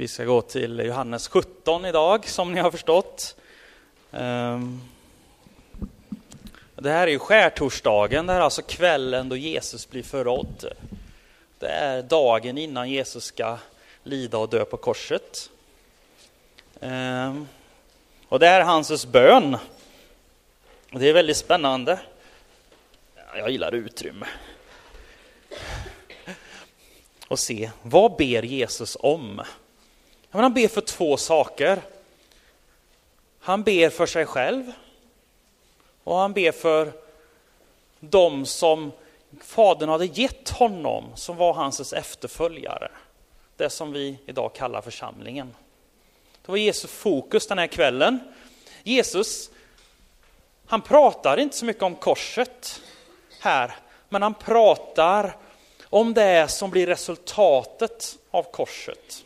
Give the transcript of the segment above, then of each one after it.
Vi ska gå till Johannes 17 idag, som ni har förstått. Ehm. Det här är ju skärtorsdagen, det här är alltså kvällen då Jesus blir förrådd. Det är dagen innan Jesus ska lida och dö på korset. Ehm. Och det är Hanses bön. Det är väldigt spännande. Jag gillar utrymme. Och se, vad ber Jesus om? Men han ber för två saker. Han ber för sig själv och han ber för dem som Fadern hade gett honom, som var hans efterföljare. Det som vi idag kallar församlingen. Det var Jesus fokus den här kvällen. Jesus, han pratar inte så mycket om korset här, men han pratar om det som blir resultatet av korset.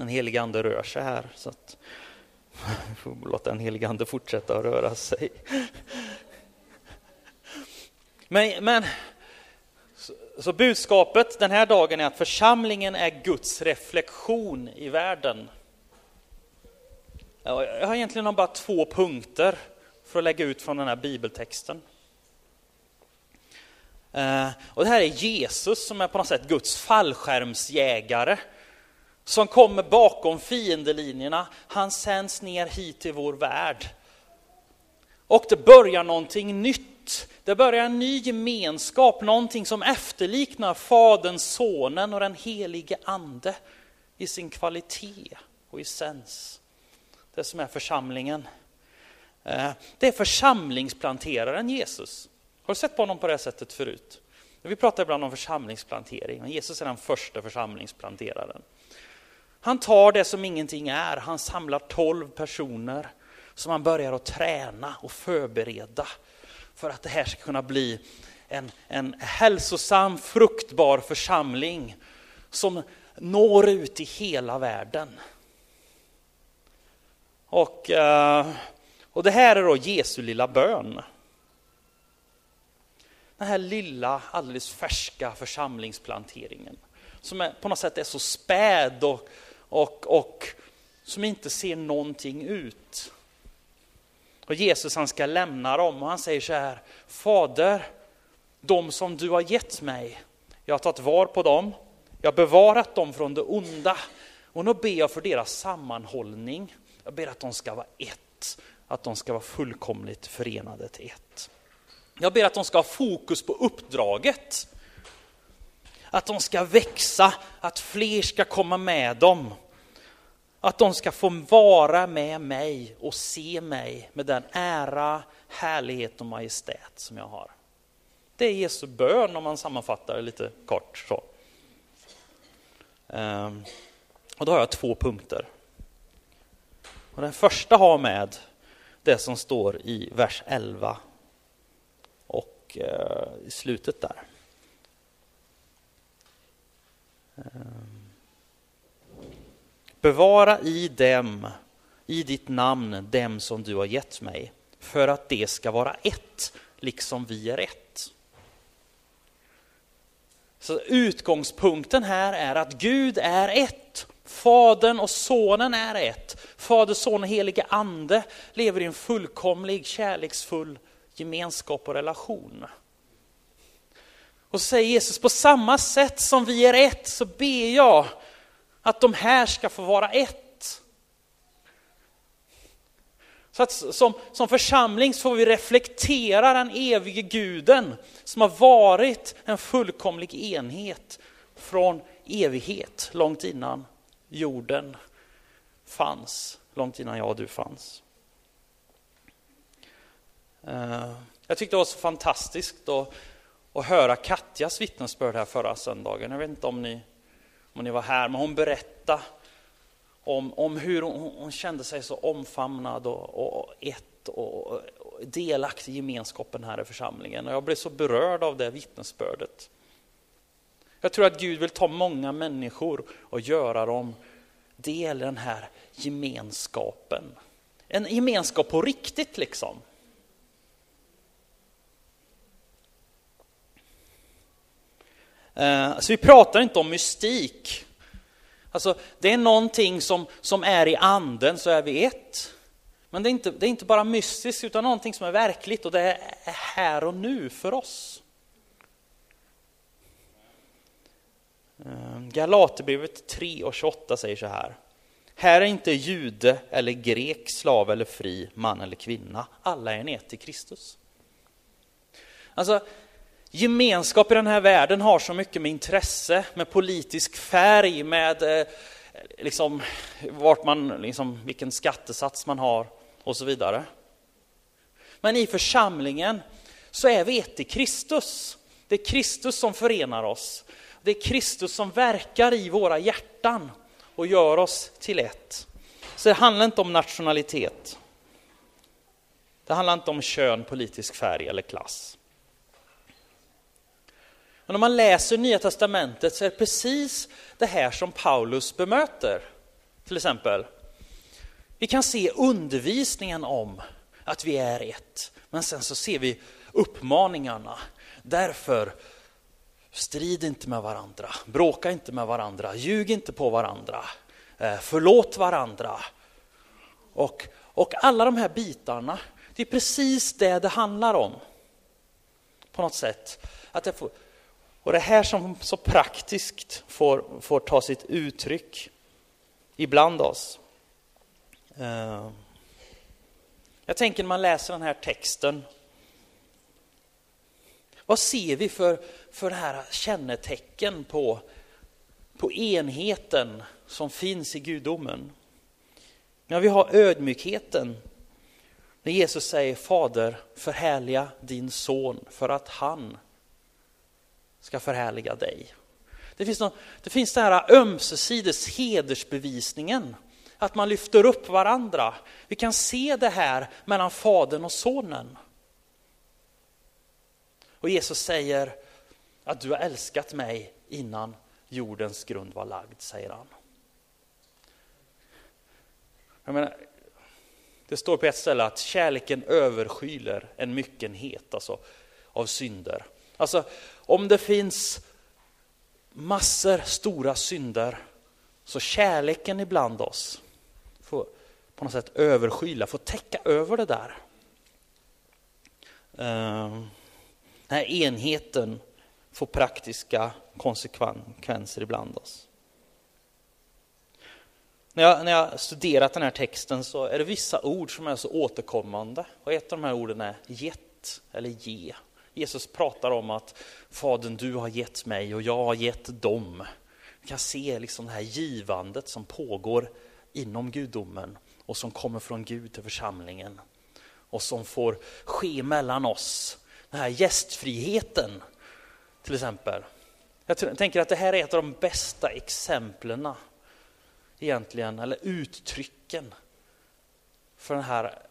Den helige ande rör sig här, så att vi får låta den helige ande fortsätta att röra sig. Men, men så, så budskapet den här dagen är att församlingen är Guds reflektion i världen. Jag har egentligen bara två punkter för att lägga ut från den här bibeltexten. Eh, och det här är Jesus som är på något sätt Guds fallskärmsjägare som kommer bakom fiendelinjerna. Han sänds ner hit till vår värld. Och det börjar någonting nytt. Det börjar en ny gemenskap, någonting som efterliknar Fadern, Sonen och den helige Ande i sin kvalitet och essens. Det som är församlingen. Eh, det är församlingsplanteraren Jesus. Har du sett på honom på det sättet förut? Vi pratar ibland om församlingsplantering, men Jesus är den första församlingsplanteraren. Han tar det som ingenting är, han samlar tolv personer som han börjar att träna och förbereda för att det här ska kunna bli en, en hälsosam, fruktbar församling som når ut i hela världen. Och, eh, och det här är då Jesu lilla bön. Den här lilla, alldeles färska församlingsplanteringen som är, på något sätt är så späd och, och, och som inte ser någonting ut. Och Jesus han ska lämna dem och han säger så här, Fader, de som du har gett mig, jag har tagit var på dem, jag har bevarat dem från det onda och nu ber jag för deras sammanhållning. Jag ber att de ska vara ett, att de ska vara fullkomligt förenade till ett. Jag ber att de ska ha fokus på uppdraget. Att de ska växa, att fler ska komma med dem. Att de ska få vara med mig och se mig med den ära, härlighet och majestät som jag har. Det är Jesu bön om man sammanfattar det lite kort. Så. Ehm, och då har jag två punkter. Och den första har med det som står i vers 11 och eh, i slutet där. Ehm. Bevara i dem, i ditt namn, dem som du har gett mig, för att det ska vara ett, liksom vi är ett. Så utgångspunkten här är att Gud är ett. Fadern och sonen är ett. Fader, son och helige ande lever i en fullkomlig, kärleksfull gemenskap och relation. Och så säger Jesus, på samma sätt som vi är ett så ber jag att de här ska få vara ett. Så att som, som församling så får vi reflektera den evige guden som har varit en fullkomlig enhet från evighet, långt innan jorden fanns, långt innan jag och du fanns. Eh, jag tyckte det var så fantastiskt att, och höra Katjas vittnesbörd här förra söndagen. Jag vet inte om ni, om ni var här, men hon berättade om, om hur hon, hon kände sig så omfamnad och, och ett och, och delaktig i gemenskapen här i församlingen. Och jag blev så berörd av det vittnesbördet. Jag tror att Gud vill ta många människor och göra dem del i den här gemenskapen. En gemenskap på riktigt liksom. Eh, så vi pratar inte om mystik Alltså, det är någonting som, som är i anden så är vi ett. Men det är, inte, det är inte bara mystiskt utan någonting som är verkligt och det är här och nu för oss. Eh, Galaterbrevet 3 och 28 säger så här. Här är inte jude eller grek, slav eller fri, man eller kvinna. Alla är ni ett i Kristus. Alltså, gemenskap i den här världen har så mycket med intresse, med politisk färg, med eh, liksom, vart man, liksom, vilken skattesats man har och så vidare. Men i församlingen så är vi ett i Kristus. Det är Kristus som förenar oss. Det är Kristus som verkar i våra hjärtan och gör oss till ett. Så det handlar inte om nationalitet. Det handlar inte om kön, politisk färg eller klass. Men om man läser Nya Testamentet så är det precis det här som Paulus bemöter. Till exempel, vi kan se undervisningen om att vi är ett, men sen så ser vi uppmaningarna. Därför Strid inte med varandra, bråka inte med varandra, ljug inte på varandra, eh, förlåt varandra. Och, och alla de här bitarna, det är precis det det handlar om. På något sätt. Att jag får, och det här som så praktiskt får, får ta sitt uttryck ibland oss. Eh, jag tänker när man läser den här texten vad ser vi för, för det här kännetecken på, på enheten som finns i gudomen? Ja, vi har ödmjukheten. När Jesus säger Fader, förhärliga din son för att han ska förhärliga dig. Det finns, någon, det finns den här ömsesides hedersbevisningen, att man lyfter upp varandra. Vi kan se det här mellan Fadern och Sonen. Och Jesus säger att du har älskat mig innan jordens grund var lagd, säger han. Jag menar, det står på ett ställe att kärleken överskyler en myckenhet alltså, av synder. Alltså, om det finns massor stora synder så kärleken ibland oss får på något sätt överskyla, får täcka över det där. Ehm, den här enheten får praktiska konsekvenser ibland oss. När jag, när jag studerat den här texten så är det vissa ord som är så återkommande. Och ett av de här orden är gett eller ge. Jesus pratar om att Fadern, du har gett mig och jag har gett dem. Vi kan se liksom det här givandet som pågår inom gudomen och som kommer från Gud till församlingen och som får ske mellan oss den här gästfriheten till exempel. Jag tänker att det här är ett av de bästa exemplen egentligen, eller uttrycken för den här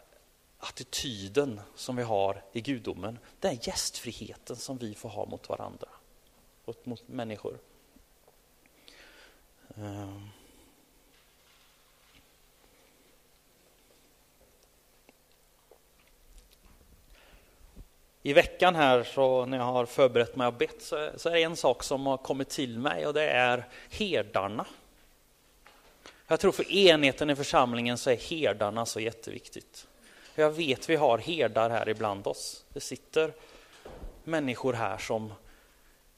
attityden som vi har i gudomen. Den gästfriheten som vi får ha mot varandra och mot människor. Ehm. I veckan här så när jag har förberett mig och bett så, så är det en sak som har kommit till mig och det är herdarna. Jag tror för enheten i församlingen så är herdarna så jätteviktigt. Jag vet vi har herdar här ibland oss. Det sitter människor här som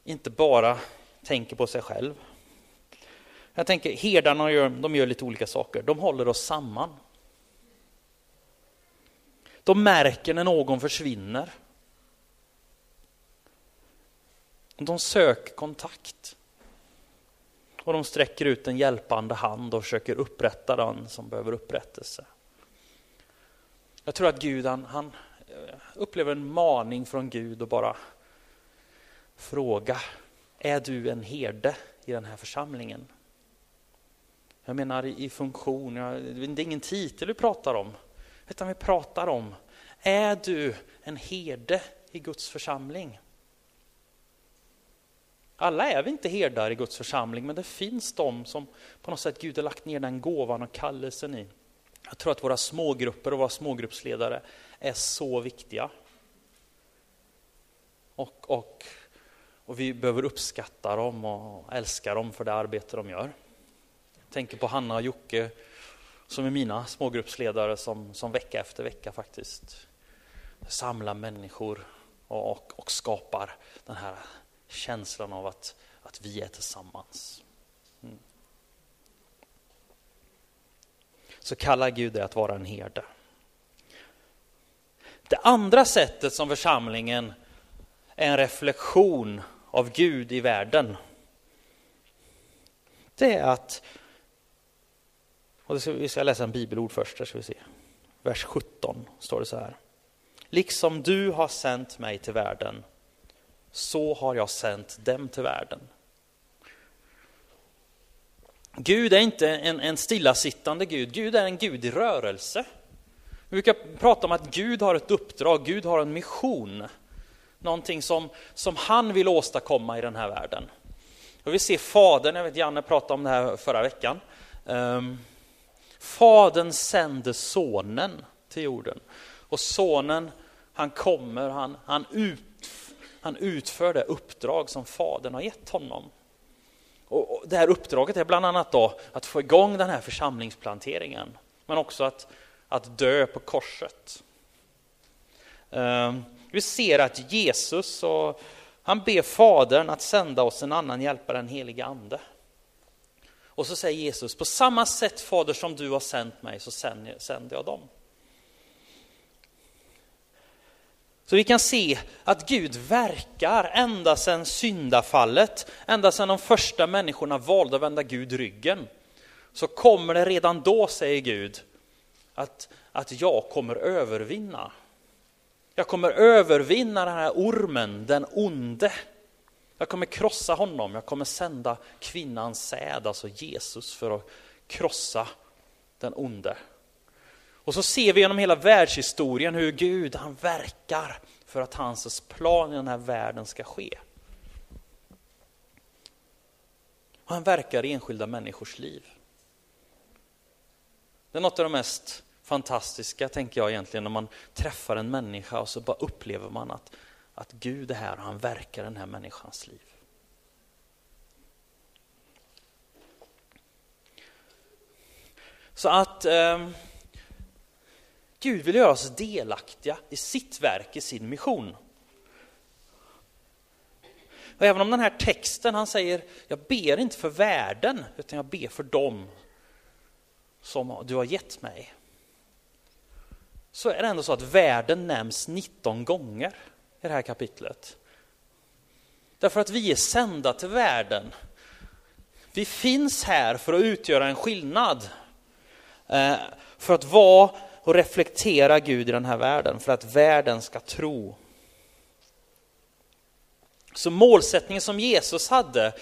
inte bara tänker på sig själv. Jag tänker herdarna gör, de gör lite olika saker. De håller oss samman. De märker när någon försvinner. De söker kontakt. Och de sträcker ut en hjälpande hand och försöker upprätta den som behöver upprättelse. Jag tror att Gud han, han eh, upplever en maning från Gud och bara fråga, är du en herde i den här församlingen? Jag menar i funktion, det är ingen titel vi pratar om, utan vi pratar om, är du en herde i Guds församling? Alla är vi inte herdar i Guds församling, men det finns de som på något sätt Gud har lagt ner den gåvan och kallelsen i. Jag tror att våra smågrupper och våra smågruppsledare är så viktiga. Och, och, och vi behöver uppskatta dem och älska dem för det arbete de gör. Jag tänker på Hanna och Jocke som är mina smågruppsledare som, som vecka efter vecka faktiskt samlar människor och, och, och skapar den här känslan av att, att vi är tillsammans. Mm. Så kallar Gud det att vara en herde. Det andra sättet som församlingen är en reflektion av Gud i världen. Det är att, och vi ska läsa en bibelord först, där ska vi se. Vers 17 står det så här. Liksom du har sänt mig till världen, så har jag sänt dem till världen. Gud är inte en, en stillasittande Gud, Gud är en Gud i rörelse. Vi brukar prata om att Gud har ett uppdrag, Gud har en mission. Någonting som, som han vill åstadkomma i den här världen. Och vi ser Fadern, jag vet Janne pratade om det här förra veckan. Um, fadern sänder sonen till jorden. Och sonen, han kommer, han, han, ut, han utför det uppdrag som fadern har gett honom. Det här uppdraget är bland annat då att få igång den här församlingsplanteringen, men också att, att dö på korset. Ehm, vi ser att Jesus och han ber Fadern att sända oss en annan hjälpare, den helige ande. Och så säger Jesus, på samma sätt Fader som du har sänt mig så sänder jag dem. Så vi kan se att Gud verkar ända sedan syndafallet, ända sedan de första människorna valde att vända Gud ryggen. Så kommer det redan då, säger Gud, att, att jag kommer övervinna. Jag kommer övervinna den här ormen, den onde. Jag kommer krossa honom, jag kommer sända kvinnans säd, alltså Jesus, för att krossa den onde. Och så ser vi genom hela världshistorien hur Gud han verkar för att hans plan i den här världen ska ske. Och han verkar i enskilda människors liv. Det är något av det mest fantastiska, tänker jag egentligen, när man träffar en människa och så bara upplever man att, att Gud är här och han verkar i den här människans liv. Så att eh, Gud vill göra oss delaktiga i sitt verk, i sin mission. Och även om den här texten, han säger, jag ber inte för världen, utan jag ber för dem som du har gett mig så är det ändå så att världen nämns 19 gånger i det här kapitlet. Därför att vi är sända till världen. Vi finns här för att utgöra en skillnad. Eh, för att vara och reflektera Gud i den här världen, för att världen ska tro. Så målsättningen som Jesus hade,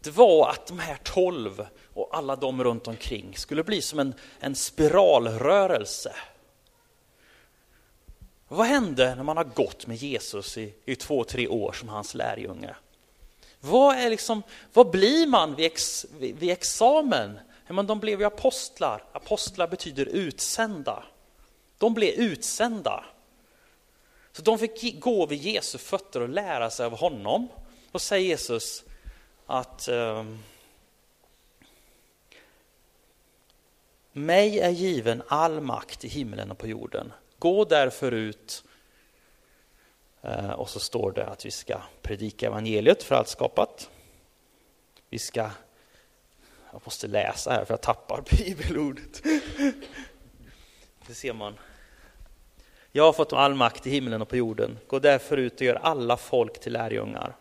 det var att de här tolv och alla de runt omkring skulle bli som en, en spiralrörelse vad hände när man har gått med Jesus i, i två, tre år som hans lärjunge? Vad, är liksom, vad blir man vid, ex, vid, vid examen? Men de blev ju apostlar. Apostlar betyder utsända. De blev utsända. Så de fick gå vid Jesu fötter och lära sig av honom. Och säger Jesus att eh, mig är given all makt i himlen och på jorden. Gå därför ut eh, och så står det att vi ska predika evangeliet för allt skapat. Vi ska, jag måste läsa här för jag tappar bibelordet. Det ser man. Jag har fått all makt i himlen och på jorden. Gå därför ut och gör alla folk till lärjungar.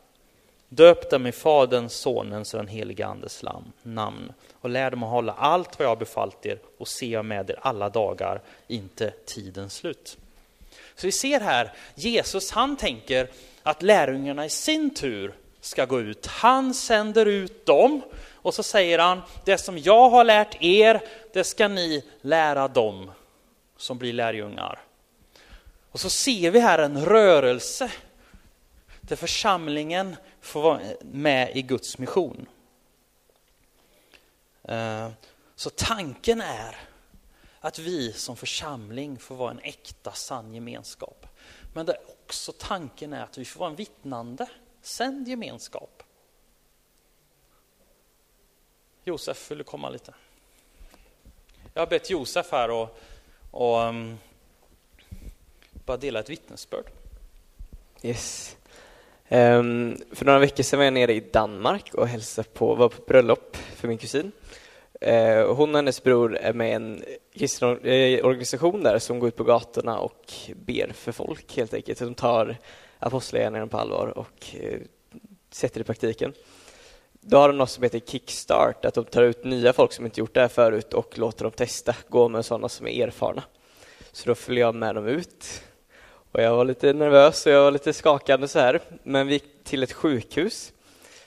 Döp dem i Faderns, Sonens och den helige Andes namn och lär dem att hålla allt vad jag har befallt er och se jag med er alla dagar, inte tidens slut. Så vi ser här, Jesus han tänker att lärjungarna i sin tur ska gå ut. Han sänder ut dem och så säger han, det som jag har lärt er, det ska ni lära dem som blir lärjungar. Och så ser vi här en rörelse där församlingen får vara med i Guds mission. Eh, så tanken är att vi som församling får vara en äkta, sann gemenskap. Men det också tanken är att vi får vara en vittnande, sänd gemenskap. Josef, vill du komma lite? Jag har bett Josef här och, och um, bara dela ett vittnesbörd. Yes. Um, för några veckor sedan var jag nere i Danmark och hälsade på, var på bröllop för min kusin. Uh, hon och hennes bror är med i en kristen eh, organisation där som går ut på gatorna och ber för folk helt enkelt. De tar apostlagärningarna på allvar och eh, sätter det i praktiken. Då har de något som heter Kickstart, att de tar ut nya folk som inte gjort det här förut och låter dem testa, gå med sådana som är erfarna. Så då följer jag med dem ut. Och jag var lite nervös och jag var lite skakande så här. Men vi gick till ett sjukhus,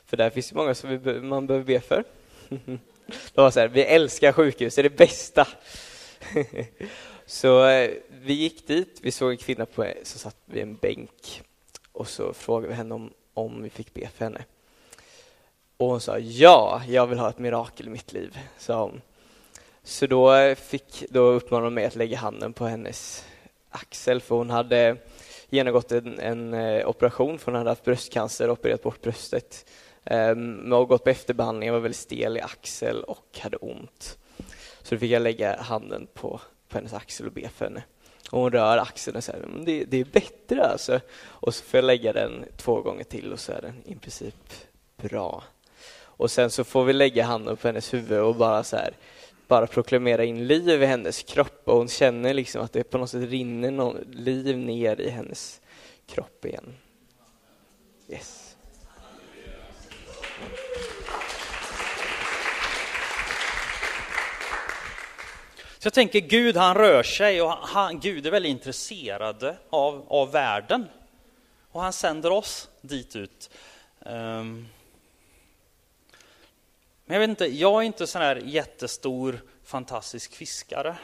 för där finns det många som man behöver be för. De var så här, vi älskar sjukhus, det är det bästa. Så eh, vi gick dit, vi såg en kvinna på, som satt vid en bänk och så frågade vi henne om, om vi fick be för henne. Och hon sa ja, jag vill ha ett mirakel i mitt liv, sa hon. Så då, fick, då uppmanade hon mig att lägga handen på hennes axel, för hon hade genomgått en, en eh, operation, för hon hade haft bröstcancer och opererat bort bröstet. Ehm, um, och gått på efterbehandling, var väldigt stel i axel och hade ont. Så då fick jag lägga handen på, på hennes axel och be för henne. Och hon rör axeln och säger det, det är bättre alltså. Och så får jag lägga den två gånger till och så är den i princip bra. Och sen så får vi lägga handen på hennes huvud och bara så här, bara proklamera in liv i hennes kropp och hon känner liksom att det på något sätt rinner någon liv ner i hennes kropp igen. Yes. Så jag tänker Gud han rör sig och han, Gud är väldigt intresserad av, av världen. Och han sänder oss dit ut. Um, men jag vet inte, jag är inte sån här jättestor fantastisk fiskare.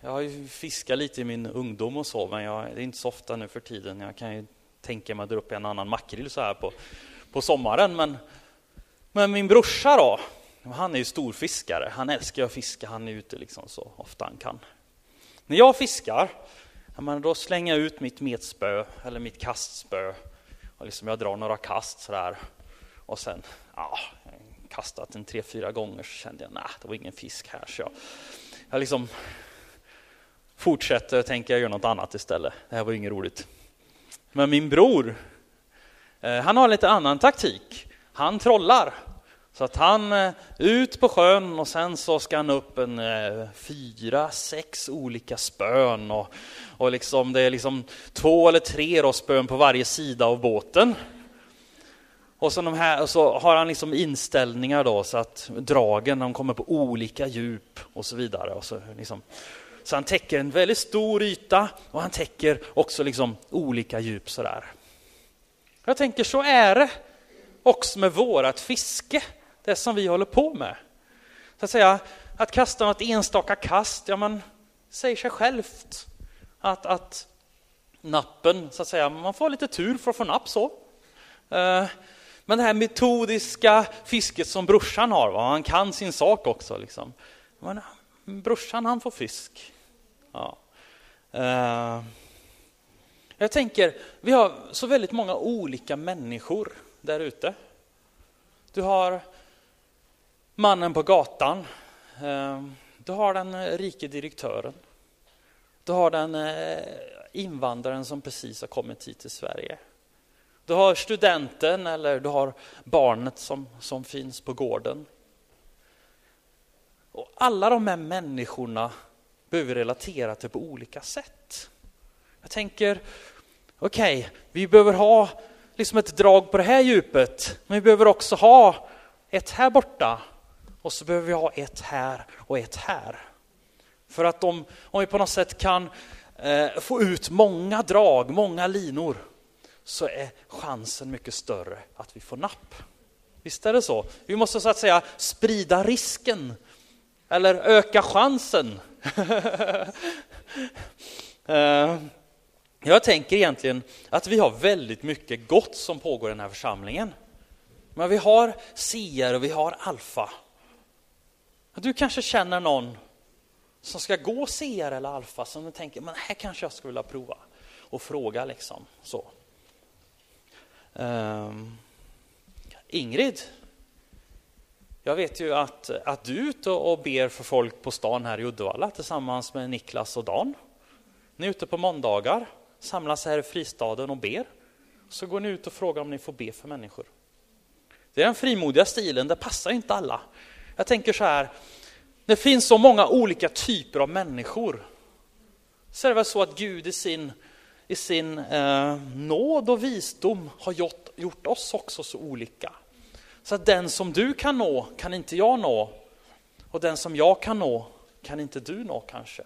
Jag har ju fiskat lite i min ungdom och så, men jag, det är inte så ofta nu för tiden. Jag kan ju tänka mig att dra upp en annan makrill så här på, på sommaren. Men, men min brorsa då, han är ju storfiskare. Han älskar att fiska, han är ute liksom så ofta han kan. När jag fiskar, då slänger jag ut mitt metspö eller mitt kastspö. Och liksom jag drar några kast sådär. Och sen, ja, kastat en tre, fyra gånger så kände jag, nej, det var ingen fisk här. Så jag, jag liksom fortsätter och tänker jag gör något annat istället. Det här var inget roligt. Men min bror, eh, han har lite annan taktik. Han trollar. Så att han eh, ut på sjön och sen så ska han upp en eh, fyra, sex olika spön och, och liksom, det är liksom två eller tre då spön på varje sida av båten. Och så, de här, så har han liksom inställningar då så att dragen de kommer på olika djup och så vidare. Och så, liksom. så han täcker en väldigt stor yta och han täcker också liksom olika djup sådär. Jag tänker så är det också med vårat fiske, det som vi håller på med. Så att säga, att kasta något enstaka kast, ja man säger sig självt att, att nappen, så att säga, man får lite tur för att få napp så. Eh, men det här metodiska fisket som brorsan har, va? han kan sin sak också. Liksom. Men, ah, brorsan han får fisk. Ja. Eh, jag tänker, vi har så väldigt många olika människor där ute. Du har mannen på gatan. Ehm, du har den eh, rike direktören. Du har den eh, invandraren som precis har kommit hit till Sverige. Du har studenten eller du har barnet som, som finns på gården. Och alla de här människorna behöver relatera till på olika sätt. Jag tänker, okej, okay, vi behöver ha liksom ett drag på det här djupet, men vi behöver också ha ett här borta och så behöver vi ha ett här och ett här. För att om, om vi på något sätt kan eh, få ut många drag, många linor, så är chansen mycket större att vi får napp. Visst är det så? Vi måste så att säga sprida risken eller öka chansen. Eh, jag tänker egentligen att vi har väldigt mycket gott som pågår i den här församlingen. Men vi har CR och vi har alfa. Du kanske känner någon som ska gå CR eller alfa som du tänker, men här kanske jag skulle vilja prova och fråga liksom så. Um, Ingrid, Jag vet ju att, att du är ute och ber för folk på stan här i Uddevalla tillsammans med Niklas och Dan. Ni är ute på måndagar, samlas här i fristaden och ber. Så går ni ut och frågar om ni får be för människor. Det är den frimodiga stilen, det passar inte alla. Jag tänker så här, det finns så många olika typer av människor. Så är det väl så att Gud i sin, i sin eh, nåd och visdom har gjort, gjort oss också så olika. Så att den som du kan nå kan inte jag nå. Och den som jag kan nå kan inte du nå kanske.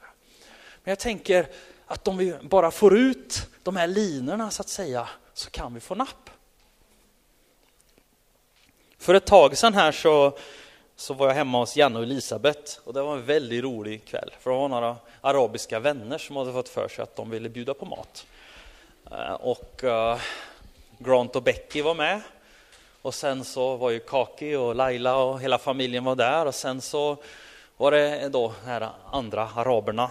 Men jag tänker att om vi bara får ut de här linorna så att säga så kan vi få napp. För ett tag sedan här så, så var jag hemma hos Janne och Elisabeth och det var en väldigt rolig kväll. För det var några arabiska vänner som hade fått för sig att de ville bjuda på mat. Eh, och eh, Grant och Becky var med. Och sen så var ju Kaki och Laila och hela familjen var där och sen så var det då de här andra araberna.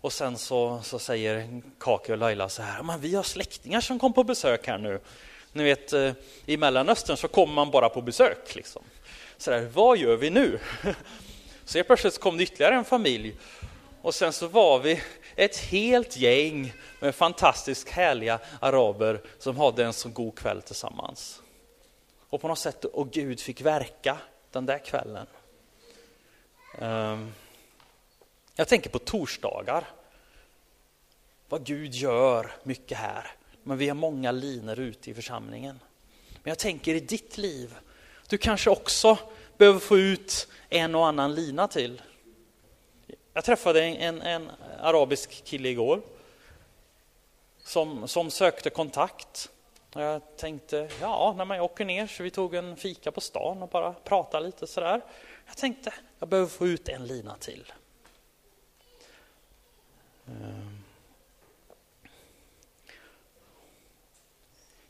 Och sen så, så säger Kaki och Laila så här, men vi har släktingar som kom på besök här nu. Ni vet, eh, i Mellanöstern så kommer man bara på besök. Liksom. Så där, vad gör vi nu? Så helt plötsligt kom det ytterligare en familj. Och sen så var vi ett helt gäng med fantastiskt härliga araber som hade en så god kväll tillsammans. Och på något sätt, och Gud fick verka den där kvällen. Ehm, jag tänker på torsdagar. Vad Gud gör mycket här men vi har många linor ute i församlingen. Men jag tänker i ditt liv, du kanske också behöver få ut en och annan lina till. Jag träffade en, en arabisk kille igår som, som sökte kontakt. Jag tänkte, ja, när man åker ner så vi tog en fika på stan och bara pratade lite sådär. Jag tänkte, jag behöver få ut en lina till. Ehm.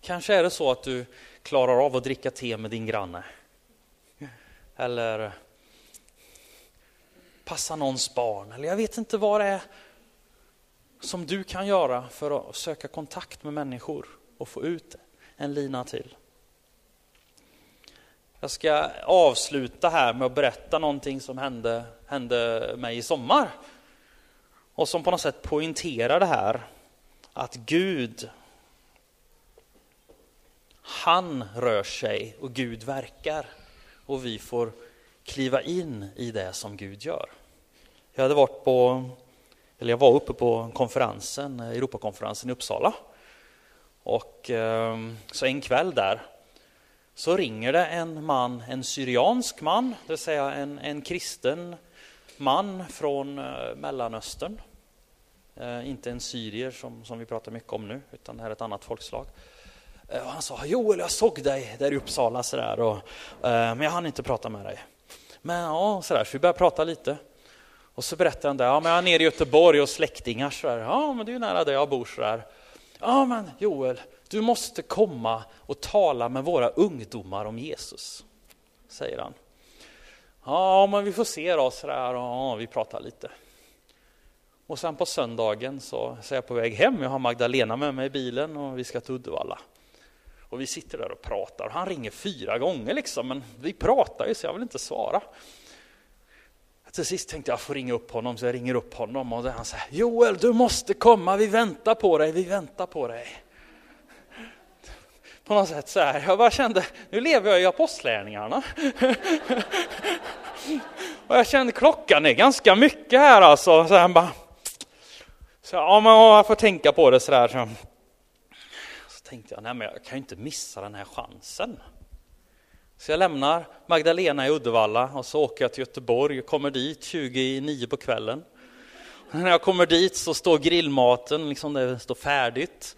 Kanske är det så att du klarar av att dricka te med din granne. Eller passa någons barn. Eller jag vet inte vad det är som du kan göra för att söka kontakt med människor och få ut en lina till. Jag ska avsluta här med att berätta någonting som hände, hände mig i sommar. Och som på något sätt poängterar det här att Gud han rör sig och Gud verkar och vi får kliva in i det som Gud gör. Jag hade varit på, eller jag var uppe på konferensen, Europakonferensen i Uppsala. Och ehm, så en kväll där så ringer det en man, en syriansk man, det vill säga en, en kristen man från eh, Mellanöstern. Eh, inte en syrier som, som vi pratar mycket om nu, utan det här är ett annat folkslag. Eh, och han sa, Joel jag såg dig där i Uppsala sådär, och, eh, men jag hann inte prata med dig. Men ja, sådär, så vi började prata lite. Och så berättade han det, ja men jag är nere i Göteborg och släktingar sådär. Ja men det är ju nära där jag bor sådär. Ja men Joel, du måste komma och tala med våra ungdomar om Jesus. Säger han. Ja men vi får se då sådär, och ja, vi pratar lite. Och sen på söndagen så, så är jag på väg hem, jag har Magdalena med mig i bilen och vi ska till Uddevalla. Och vi sitter där och pratar. Han ringer fyra gånger liksom, men vi pratar ju så jag vill inte svara. Till sist tänkte jag jag får ringa upp honom, så jag ringer upp honom och han säger Joel, du måste komma, vi väntar på dig, vi väntar på dig. På något sätt så här, jag bara kände, nu lever jag i apostlärningarna. Och jag kände klockan är ganska mycket här alltså. Så han bara, så, ja, men jag får tänka på det sådär. Så tänkte jag, nej men jag kan ju inte missa den här chansen. Så jag lämnar Magdalena i Uddevalla och så åker jag till Göteborg och kommer dit 29 på kvällen. När jag kommer dit så står grillmaten, liksom det står färdigt.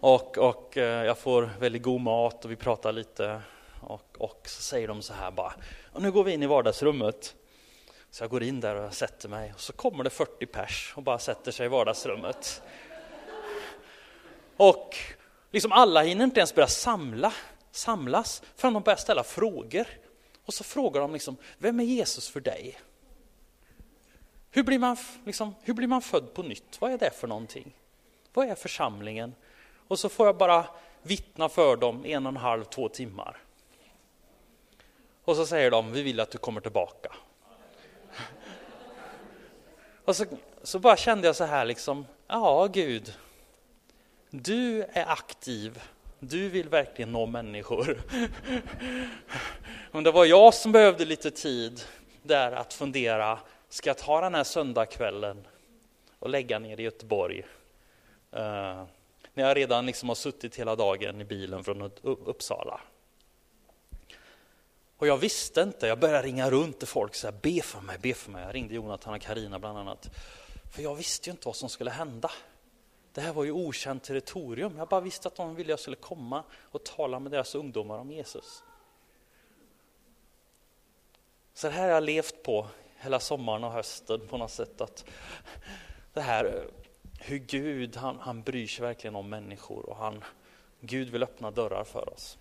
Och, och eh, jag får väldigt god mat och vi pratar lite. Och, och så säger de så här bara, och nu går vi in i vardagsrummet. Så jag går in där och sätter mig och så kommer det 40 pers och bara sätter sig i vardagsrummet. Och Liksom alla hinner inte ens börja samla, samlas förrän de börjar ställa frågor. Och så frågar de liksom, vem är Jesus för dig? Hur blir, man, liksom, hur blir man född på nytt? Vad är det för någonting? Vad är församlingen? Och så får jag bara vittna för dem en och en halv, två timmar. Och så säger de, vi vill att du kommer tillbaka. Och så, så bara kände jag så här liksom, ja Gud, du är aktiv, du vill verkligen nå människor. Om det var jag som behövde lite tid där att fundera, ska jag ta den här söndagskvällen och lägga ner i Göteborg? Uh, när jag redan liksom har suttit hela dagen i bilen från Uppsala. Och jag visste inte, jag började ringa runt till folk, så här, be för mig, be för mig. Jag ringde Jonathan och Karina bland annat. För jag visste ju inte vad som skulle hända. Det här var ju okänt territorium. Jag bara visste att de ville jag skulle komma och tala med deras ungdomar om Jesus. Så det här har jag levt på hela sommaren och hösten på något sätt. Att det här hur Gud, han, han bryr sig verkligen om människor och han, Gud vill öppna dörrar för oss.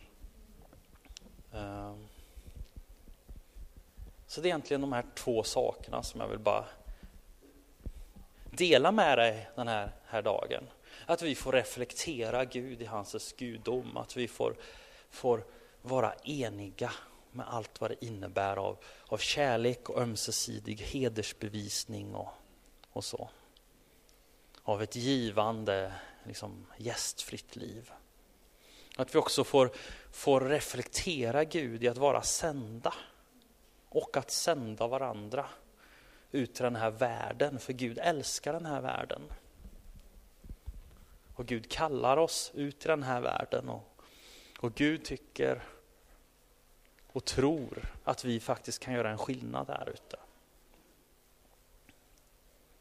Ehm. Så det är egentligen de här två sakerna som jag vill bara dela med dig den här, här dagen. Att vi får reflektera Gud i hans gudom, att vi får, får vara eniga med allt vad det innebär av, av kärlek och ömsesidig hedersbevisning och, och så. Av ett givande, liksom, gästfritt liv. Att vi också får, får reflektera Gud i att vara sända och att sända varandra ut till den här världen, för Gud älskar den här världen. Och Gud kallar oss ut i den här världen och, och Gud tycker och tror att vi faktiskt kan göra en skillnad där ute.